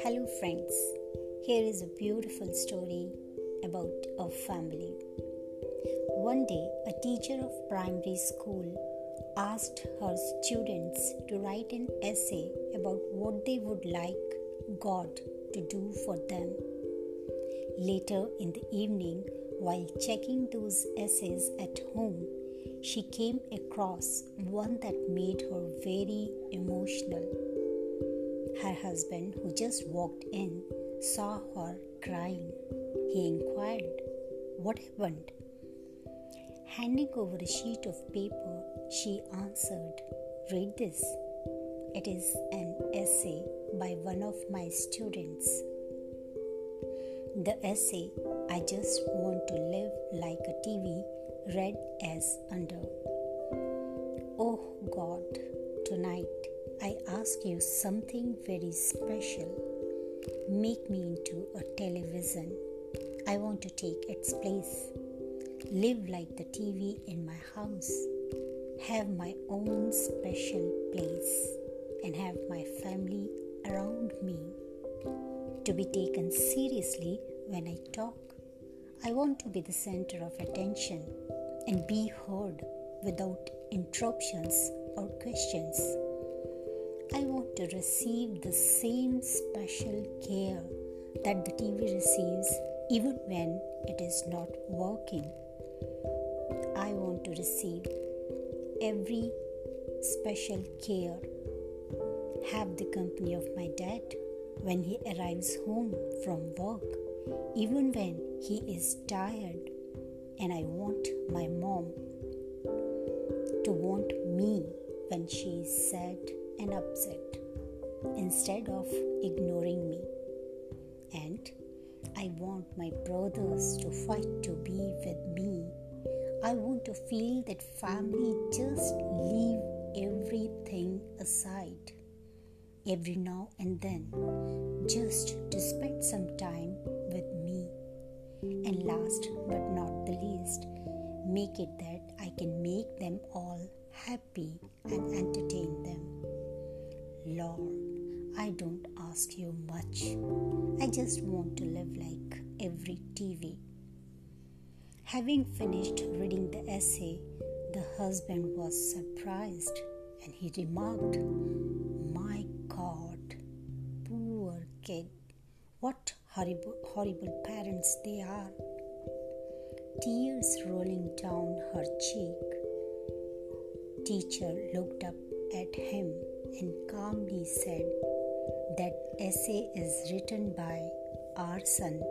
Hello, friends. Here is a beautiful story about a family. One day, a teacher of primary school asked her students to write an essay about what they would like God to do for them. Later in the evening, while checking those essays at home, she came across one that made her very emotional. Her husband, who just walked in, saw her crying. He inquired, What happened? Handing over a sheet of paper, she answered, Read this. It is an essay by one of my students. The essay, I just want to live like a TV, read as under Oh God, tonight I ask you something very special. Make me into a television. I want to take its place. Live like the TV in my house. Have my own special place and have my family around me. To be taken seriously when I talk, I want to be the center of attention and be heard without interruptions or questions. I want to receive the same special care that the TV receives even when it is not working. I want to receive every special care have the company of my dad when he arrives home from work, even when he is tired, and I want my mom to want me when she is sad and upset instead of ignoring me. And I want my brothers to fight to be with me. I want to feel that family just leave everything aside every now and then just to spend some time with me. And last but not the least, make it that I can make them all happy and entertain them. Lord, I don't ask you much. I just want to live like every TV. Having finished reading the essay, the husband was surprised and he remarked, kid. What horrible, horrible parents they are. Tears rolling down her cheek. Teacher looked up at him and calmly said, That essay is written by our son